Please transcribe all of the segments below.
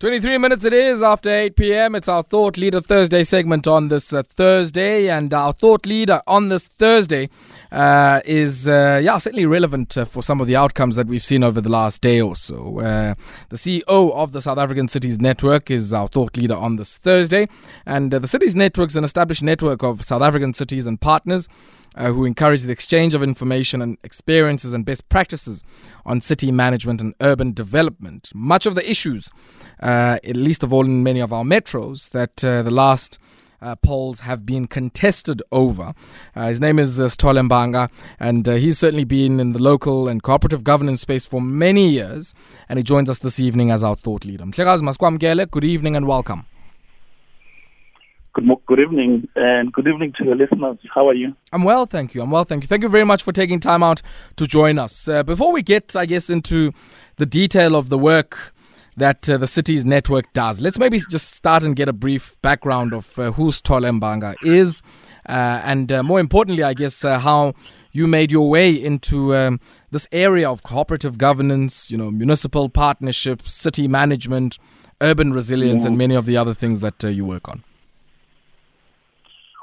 23 minutes it is after 8 p.m. It's our Thought Leader Thursday segment on this uh, Thursday. And our Thought Leader on this Thursday uh, is, uh, yeah, certainly relevant uh, for some of the outcomes that we've seen over the last day or so. Uh, the CEO of the South African Cities Network is our Thought Leader on this Thursday. And uh, the Cities Network is an established network of South African cities and partners uh, who encourage the exchange of information and experiences and best practices on city management and urban development. Much of the issues, uh, at least of all in many of our metros, that uh, the last uh, polls have been contested over. Uh, his name is uh, Sithole and uh, he's certainly been in the local and cooperative governance space for many years, and he joins us this evening as our thought leader. Good evening and welcome. Good, good evening, and good evening to your listeners. How are you? I'm well, thank you. I'm well, thank you. Thank you very much for taking time out to join us. Uh, before we get, I guess, into the detail of the work that uh, the cities network does, let's maybe just start and get a brief background of uh, who Sithole Mbanga is, uh, and uh, more importantly, I guess, uh, how you made your way into um, this area of cooperative governance, you know, municipal partnerships, city management, urban resilience, yeah. and many of the other things that you work on.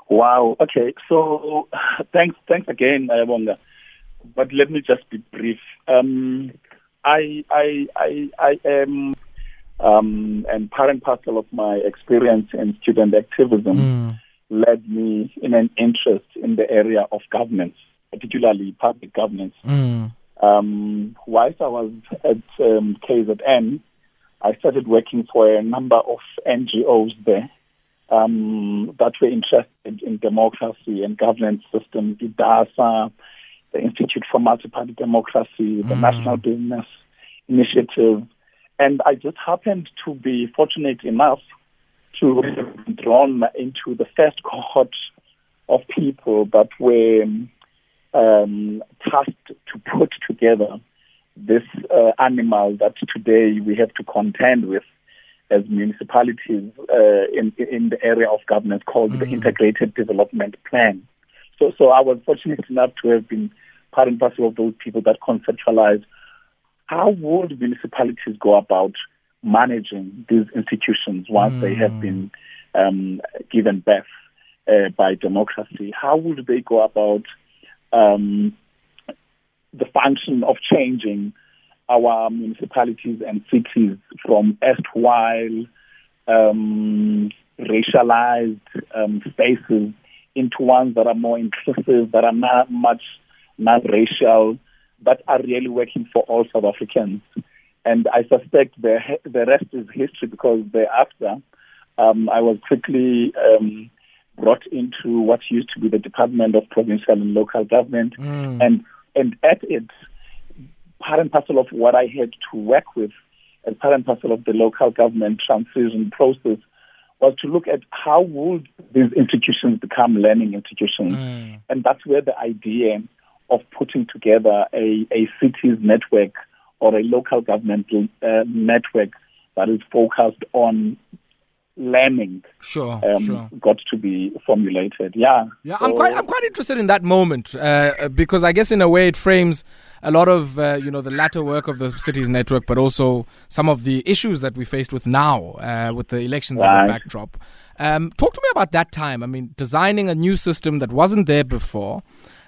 Wow. Okay. So thanks, thanks again, Wonga. But let me just be brief. Um, I, I, I, I am, um, and part and parcel of my experience in student activism mm. led me in an interest in the area of governance, particularly public governance. Mm. Um, whilst I was at um, KZN, I started working for a number of NGOs there um, that were interested in democracy and governance system, IDASA, the Institute for Multi-Party Democracy, the mm. National Business Initiative. And I just happened to be fortunate enough to be drawn into the first cohort of people that were um, tasked to put together this uh, animal that today we have to contend with as municipalities uh, in in the area of governance called mm. the Integrated Development Plan. So, so I was fortunate enough to have been part and parcel of those people that conceptualized how would municipalities go about managing these institutions once mm. they have mm. been um, given birth uh, by democracy. How would they go about um, the function of changing our municipalities and cities from erstwhile um, racialized um, spaces into ones that are more inclusive, that are not much non-racial, that are really working for all South Africans. And I suspect the the rest is history because thereafter, um, I was quickly um, brought into what used to be the Department of Provincial and Local Government, mm. and and at it part and parcel of what I had to work with as part and parcel of the local government transition process was to look at how would these institutions become learning institutions. Mm. And that's where the idea of putting together a, a cities network or a local government uh, network that is focused on learning sure, um, sure. got to be formulated. Yeah. Yeah, so, I'm quite I'm quite interested in that moment uh, because I guess in a way it frames a lot of uh, you know the latter work of the cities network, but also some of the issues that we faced with now uh, with the elections right. as a backdrop. Um, talk to me about that time. I mean, designing a new system that wasn't there before.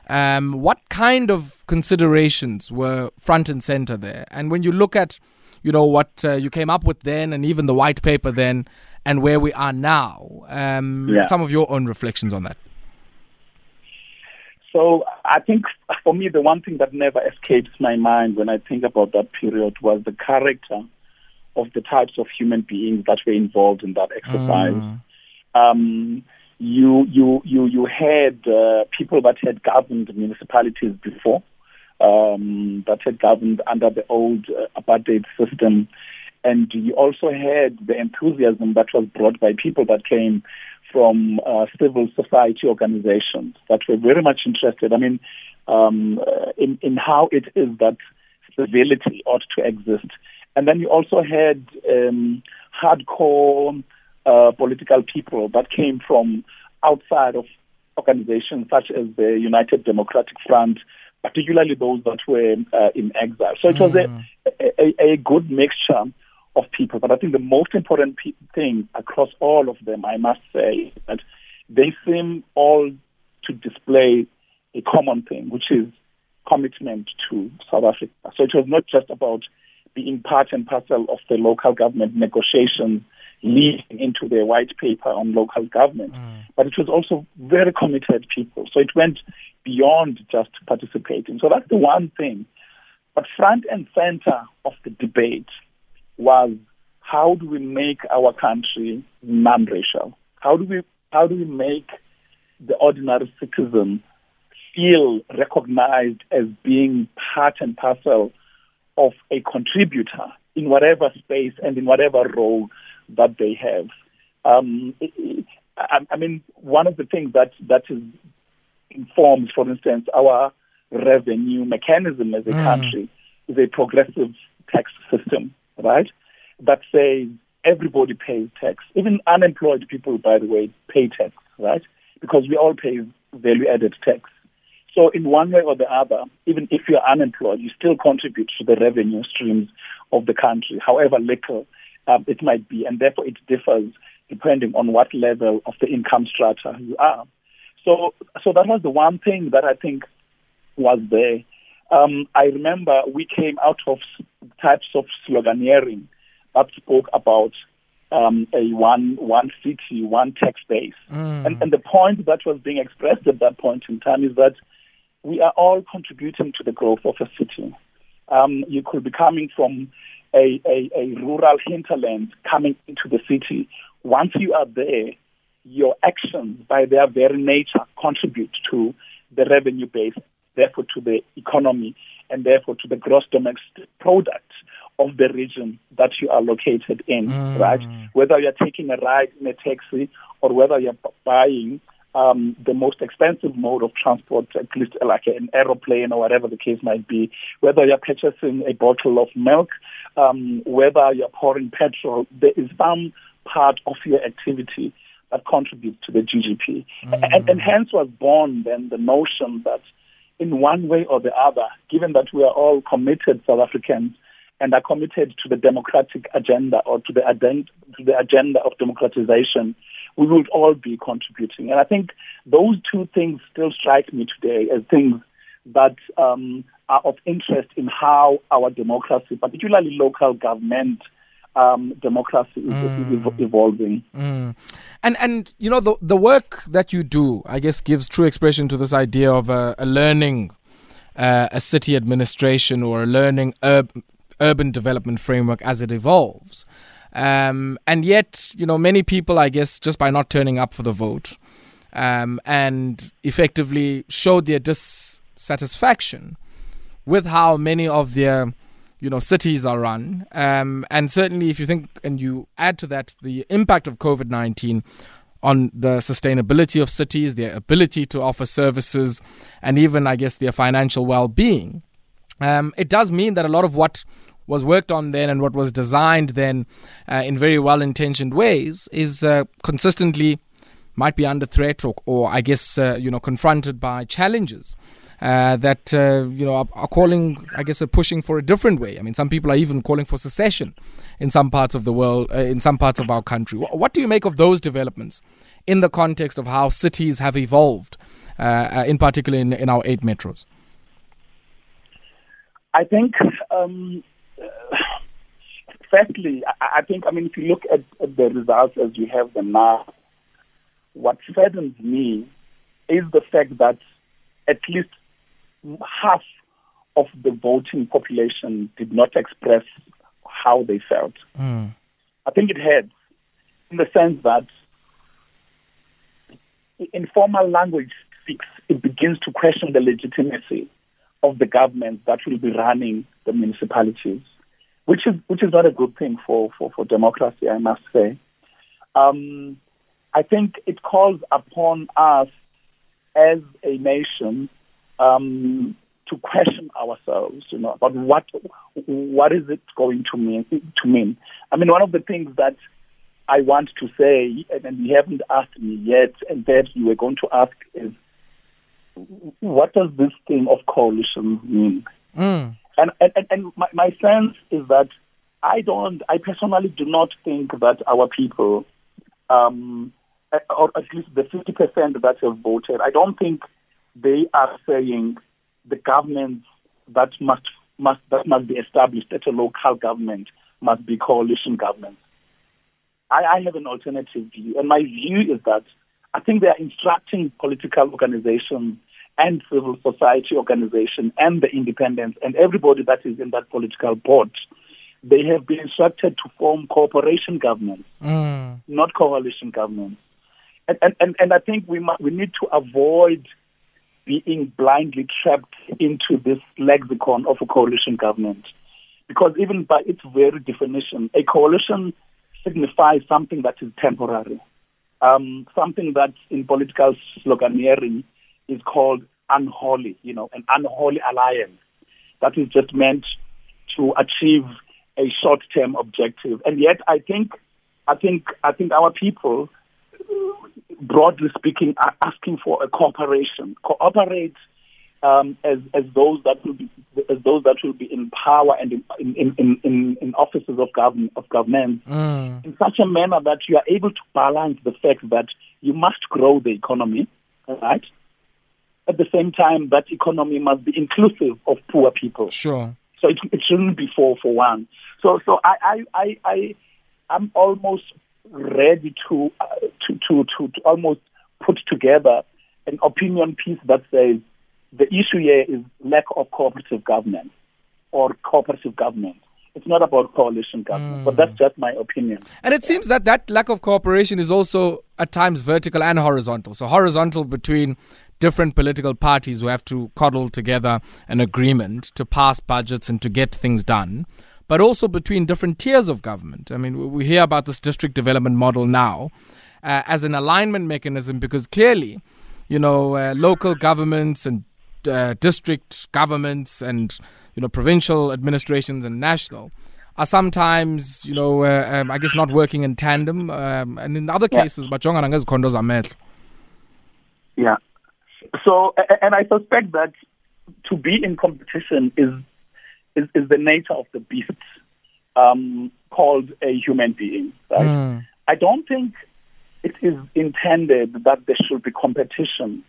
Um, what kind of considerations were front and center there? And when you look at, you know, what uh, you came up with then, and even the white paper then, and where we are now. Um, yeah. Some of your own reflections on that. So I think for me, the one thing that never escapes my mind when I think about that period was the character of the types of human beings that were involved in that exercise. Mm. Um, you you you you had uh, people that had governed municipalities before, um, that had governed under the old uh, apartheid system, and you also had the enthusiasm that was brought by people that came from uh, civil society organizations that were very much interested. I mean, um, uh, in, in how it is that civility ought to exist. And then you also had um, hardcore uh, political people that came from outside of organizations such as the United Democratic Front, particularly those that were uh, in exile. So it was mm. a, a, a good mixture of people. But I think the most important pe- thing across all of them, I must say, is that they seem all to display a common thing, which is commitment to South Africa. So it was not just about being part and parcel of the local government negotiations leading into the white paper on local government, mm. but it was also very committed people. So it went beyond just participating. So that's the one thing. But front and center of the debate was how do we make our country non-racial? How do we how do we make the ordinary citizen feel recognized as being part and parcel of a contributor in whatever space and in whatever role that they have. Um, I, I, mean, one of the things that that is informs, for instance, our revenue mechanism as a mm. country is a progressive tax system, right? That says everybody pays tax. Even unemployed people, by the way, pay tax, right? Because we all pay value added tax. So, in one way or the other, even if you're unemployed, you still contribute to the revenue streams of the country, however little um, it might be, and therefore it differs depending on what level of the income strata you are. So, so that was the one thing that I think was there. Um, I remember we came out of types of sloganeering that spoke about um, a one one city, one tax base, mm. and, and the point that was being expressed at that point in time is that we are all contributing to the growth of a city. Um, you could be coming from a, a, a rural hinterland coming into the city. Once you are there, your actions, by their very nature, contribute to the revenue base, therefore to the economy, and therefore to the gross domestic product of the region that you are located in, mm. right? Whether you're taking a ride in a taxi or whether you're buying um, the most expensive mode of transport, at least like an aeroplane or whatever the case might be, whether you're purchasing a bottle of milk, um, whether you're pouring petrol, there is some part of your activity that contributes to the GDP. Mm. And, and hence was born then the notion that in one way or the other, given that we are all committed South Africans and are committed to the democratic agenda or to the, to the agenda of democratization, we will all be contributing. And I think those two things still strike me today as things that um, are of interest in how our democracy, particularly local government, um, democracy is, mm. is evolving. Mm. And and you know the the work that you do, I guess, gives true expression to this idea of a, a learning, uh, a city administration or a learning urb, urban development framework as it evolves. Um, and yet, you know, many people, I guess, just by not turning up for the vote, um, and effectively showed their dissatisfaction with how many of their you know cities are run. Um, and certainly if you think and you add to that the impact of covid-19 on the sustainability of cities their ability to offer services and even i guess their financial well-being um, it does mean that a lot of what was worked on then and what was designed then uh, in very well-intentioned ways is uh, consistently might be under threat or, or I guess uh, you know confronted by challenges uh, that uh, you know are, are, calling, I guess, are pushing for a different way. I mean, some people are even calling for secession in some parts of the world, uh, in some parts of our country. What, what, do you make of those developments in the context of how cities have evolved, uh, uh, in particular in, in, our eight metros? I think. Um, firstly, I, I think, I mean, if you look at, at the results as we have them now, what saddens me is the fact that at least half of the voting population did not express how they felt. Mm. I think it had, in the sense that informal language speaks, it begins to question the legitimacy of the government that will be running the municipalities, which is which is not a good thing for, for, for democracy, I must say. Um, I think it calls upon us as a nation um, to question ourselves, you know, about what what is it going to mean to mean. I mean, one of the things that I want to say, and you haven't asked me yet, and that you were going to ask is, what does this thing of coalition mean? Mm. And and, and my, my sense is that I don't. I personally do not think that our people, um, or at least the 50% that have voted, I don't think they are saying the governments that must must that must be established at a local government must be coalition governments. I, I have an alternative view, and my view is that I think they are instructing political organizations and civil society organizations and the independents and everybody that is in that political board. They have been instructed to form cooperation governments, mm. not coalition governments. And, and, and, and I think we, must, we need to avoid being blindly trapped into this lexicon of a coalition government. Because even by its very definition, a coalition signifies something that is temporary, um, something that in political sloganeering is called unholy, you know, an unholy alliance that is just meant to achieve a short-term objective. And yet, I think, I think, I think our people broadly speaking, are asking for a cooperation. Cooperate um, as as those that will be as those that will be in power and in in, in, in, in offices of government of government mm. in such a manner that you are able to balance the fact that you must grow the economy, right? At the same time, that economy must be inclusive of poor people. Sure. So it, it shouldn't be four for one. So so I I I, I I'm almost ready to, uh, to, to, to, to almost put together an opinion piece that says the issue here is lack of cooperative governance or cooperative government. It's not about coalition government, mm. but that's just my opinion. And it seems that that lack of cooperation is also at times vertical and horizontal. So horizontal between different political parties who have to coddle together an agreement to pass budgets and to get things done but also between different tiers of government. I mean, we hear about this district development model now uh, as an alignment mechanism because clearly, you know, uh, local governments and uh, district governments and you know provincial administrations and national are sometimes you know uh, um, I guess not working in tandem, um, and in other cases, but condos are met. Yeah. So, and I suspect that to be in competition is is, is the nature of the beast um, called a human being. Right? Mm. I don't think it is intended that there should be competition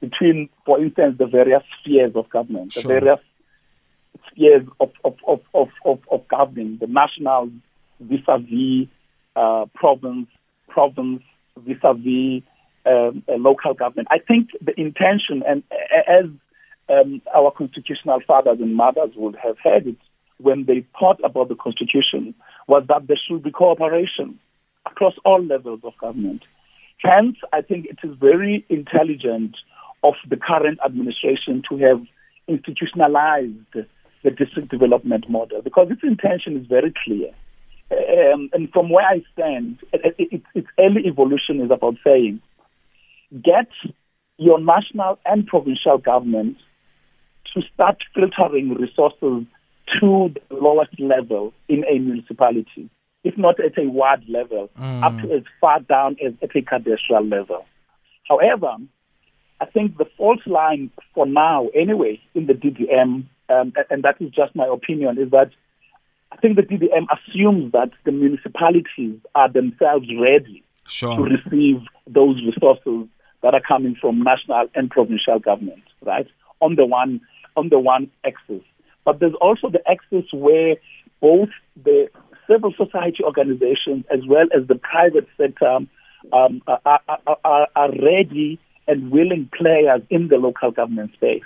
between, for instance, the various spheres of government, sure. the various spheres of, of, of, of, of, of governing, the national vis-a-vis uh, province, province vis-a-vis um, local government. I think the intention, and as um, our constitutional fathers and mothers would have had it when they thought about the Constitution was that there should be cooperation across all levels of government. Hence, I think it is very intelligent of the current administration to have institutionalized the district development model because its intention is very clear. Um, and from where I stand, it, it, its early evolution is about saying, get your national and provincial governments to start filtering resources to the lowest level in a municipality, if not at a ward level, mm. up to as far down as at a cadastral level. However, I think the fault line for now, anyway, in the DDM, um, and that is just my opinion, is that I think the DDM assumes that the municipalities are themselves ready sure. to receive those resources that are coming from national and provincial governments, right? On the one on the one axis. But there's also the axis where both the civil society organizations as well as the private sector um, are, are, are ready and willing players in the local government space.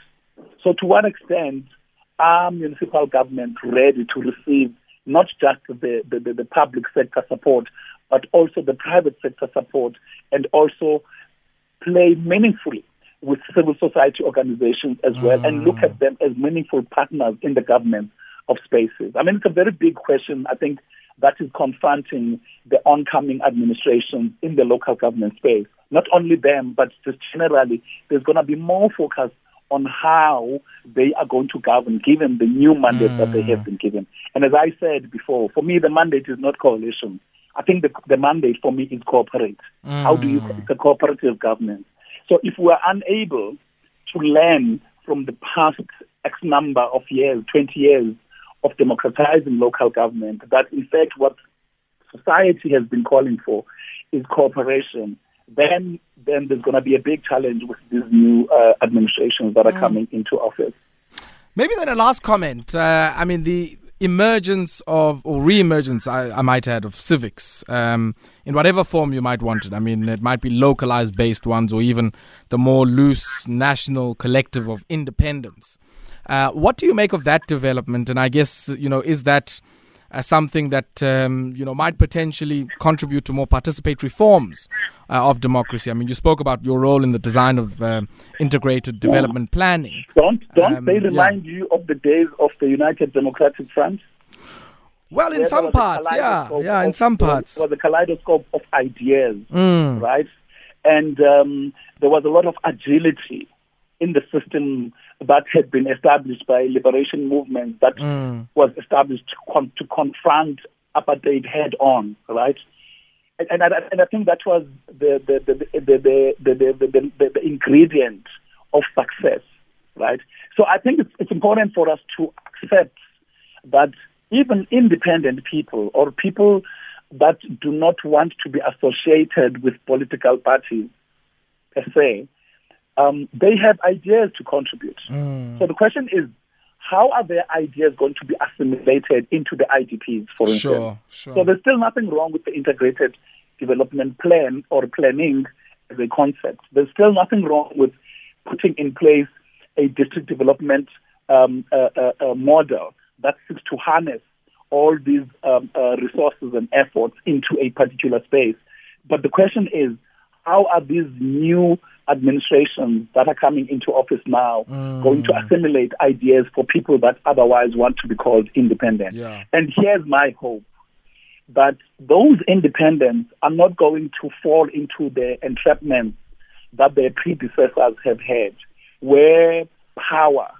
So, to what extent are municipal governments ready to receive not just the, the, the, public sector support, but also the private sector support and also play meaningfully with civil society organizations as well mm. and look at them as meaningful partners in the government of spaces. I mean, it's a very big question. I think that is confronting the oncoming administrations in the local government space. Not only them, but just generally, there's going to be more focus on how they are going to govern given the new mandate mm. that they have mm. been given. And as I said before, for me, the mandate is not coalition. I think the, the mandate for me is cooperate. Mm. How do you, it's a cooperative government. So if we are unable to learn from the past X number of years, 20 years of democratizing local government, that in fact what society has been calling for is cooperation, then then there's going to be a big challenge with these new uh, administrations that are mm. coming into office. Maybe then a last comment. Uh, I mean, the emergence of, or re-emergence, I, I might add, of civics um, in whatever form you might want it. I mean, it might be localized based ones or even the more loose national collective of independence. Uh, what do you make of that development? And I guess, you know, is that as something that um, you know might potentially contribute to more participatory forms uh, of democracy. I mean, you spoke about your role in the design of uh, integrated development planning. Don't don't um, they remind yeah. you of the days of the United Democratic Front? Well, in some parts, yeah, yeah, in some parts. It was a kaleidoscope of ideas, mm. right? And um, there was a lot of agility in the system that had been established by liberation movements that mm. was established to, con- to confront apartheid head on, right? And, and, I, and I think that was the the the the the, the, the, the, the, the ingredient of success, right? So I think it's, it's important for us to accept that even independent people or people that do not want to be associated with political parties per se um, they have ideas to contribute. Mm. So the question is, how are their ideas going to be assimilated into the IDPs, for instance? Sure, sure. So there's still nothing wrong with the integrated development plan or planning as a concept. There's still nothing wrong with putting in place a district development um, uh, uh, uh, model that seeks to harness all these um, uh, resources and efforts into a particular space. But the question is, how are these new administrations that are coming into office now mm. going to assimilate ideas for people that otherwise want to be called independent? Yeah. And here's my hope that those independents are not going to fall into the entrapment that their predecessors have had, where power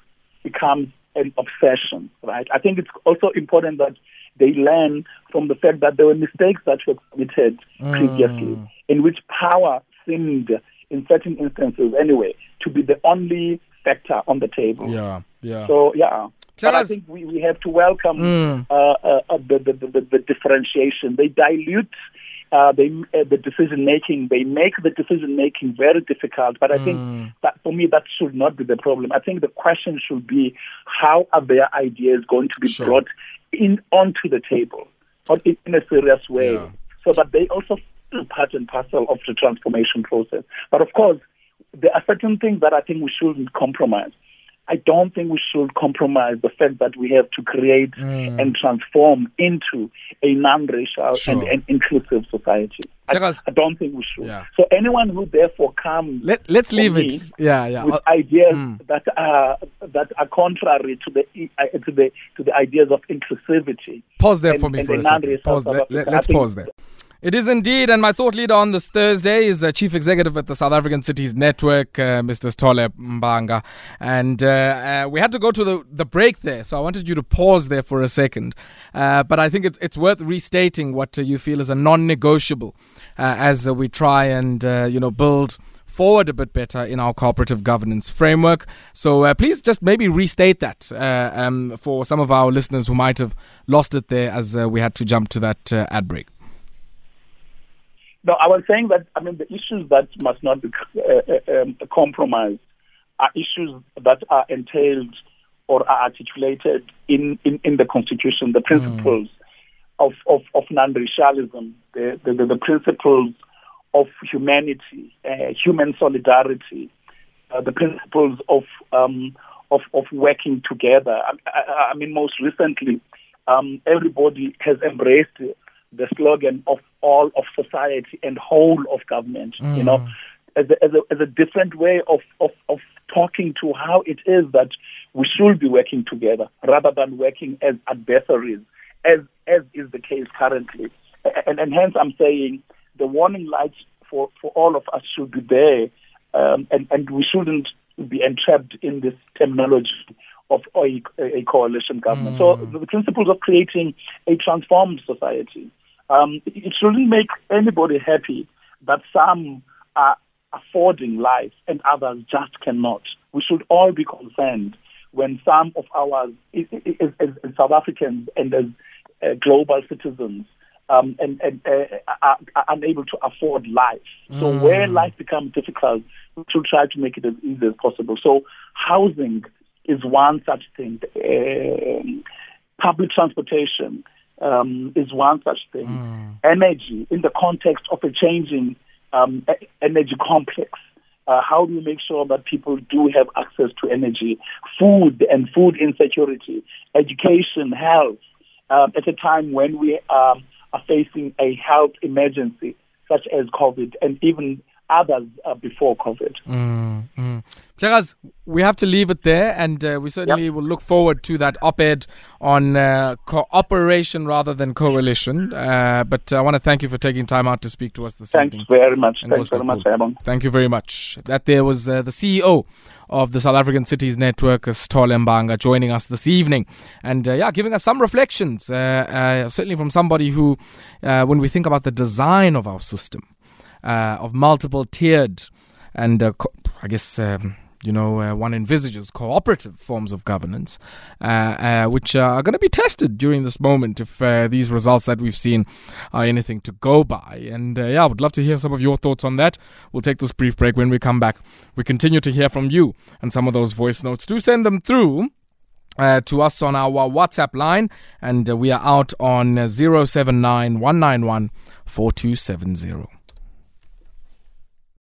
becomes an obsession, right? I think it's also important that they learn from the fact that there were mistakes that were committed mm. previously, in which power seemed in certain instances anyway, to be the only factor on the table. Yeah, yeah. So, yeah. But I think we, we have to welcome mm. uh, uh, uh, the, the, the, the, differentiation. They dilute uh, they, uh, the decision making. They make the decision making very difficult. But I mm. think that for me, that should not be the problem. I think the question should be how are their ideas going to be sure. brought in onto the table, or in, in a serious way, yeah. so that they also part and parcel of the transformation process. But of course, there are certain things that I think we shouldn't compromise. I don't think we should compromise the fact that we have to create mm. and transform into a non-racial sure. and, and, inclusive society. I, I, don't think we should. Yeah. So anyone who therefore comes, Let, let's leave it. Yeah, yeah. With I'll, ideas mm. that are that are contrary to the uh, to the to the ideas of inclusivity. Pause there and, for me for a second. Pause. Let, let's pause there. It is indeed, and my thought leader on this Thursday is uh, Chief Executive at the South African Cities Network, uh, Mr. Sithole Mbanga. And uh, uh, we had to go to the, the break there, so I wanted you to pause there for a second. Uh, but I think it, it's worth restating what uh, you feel is a non negotiable as we try and you know build forward a bit better in our cooperative governance framework. So uh, please just maybe restate that uh, um, for some of our listeners who might have lost it there as uh, we had to jump to that ad break. No, I was saying that, I mean, the issues that must not be uh, uh, um, compromised are issues that are entailed or are articulated in, in, in the Constitution, the principles mm. of, of, of non-racialism, the, the, the, principles of humanity, uh, human solidarity, uh, the principles of, um, of, of working together. I, I, I mean, most recently, um, everybody has embraced the slogan of all of society and whole of government, mm. you know, as a, as a, as a different way of, of, of talking to how it is that we should be working together rather than working as adversaries, as, as is the case currently. And, and hence I'm saying the warning lights for, for all of us should be there, um, and, and we shouldn't be entrapped in this terminology of a, a coalition government. Mm. So the principles of creating a transformed society. Um, it shouldn't make anybody happy that some are affording life and others just cannot. We should all be concerned when some of ours, as, South Africans and as uh, global citizens, um, and, and uh, are, are, unable to afford life. So mm. where life becomes difficult, we should try to make it as easy as possible. So housing is one such thing. Uh, public transportation um, is one such thing. Mm. Energy in the context of a changing um, energy complex. Uh, how do we make sure that people do have access to energy, food and food insecurity, education, health, um, at a time when we um, are facing a health emergency such as COVID and even others uh, before COVID. Mm, mm. we have to leave it there, and uh, we certainly yep. will look forward to that op-ed on uh, cooperation rather than coalition. Uh, but I want to thank you for taking time out to speak to us this Thanks evening. Thanks very much. Thanks very much, Evan. Thank you very much. That there was uh, the CEO of the South African Cities Network, Sithole Mbanga, joining us this evening. And uh, yeah, giving us some reflections, uh, uh, certainly from somebody who, uh, when we think about the design of our system, uh, of multiple tiered and uh, co- I guess. Um, you know, uh, one envisages cooperative forms of governance, uh, uh, which are going to be tested during this moment if uh, these results that we've seen are anything to go by. And yeah, I would love to hear some of your thoughts on that. We'll take this brief break. When we come back, we continue to hear from you and some of those voice notes. Do send them through. Uh, to us on our WhatsApp line, and uh, we are out on 079 191 4270.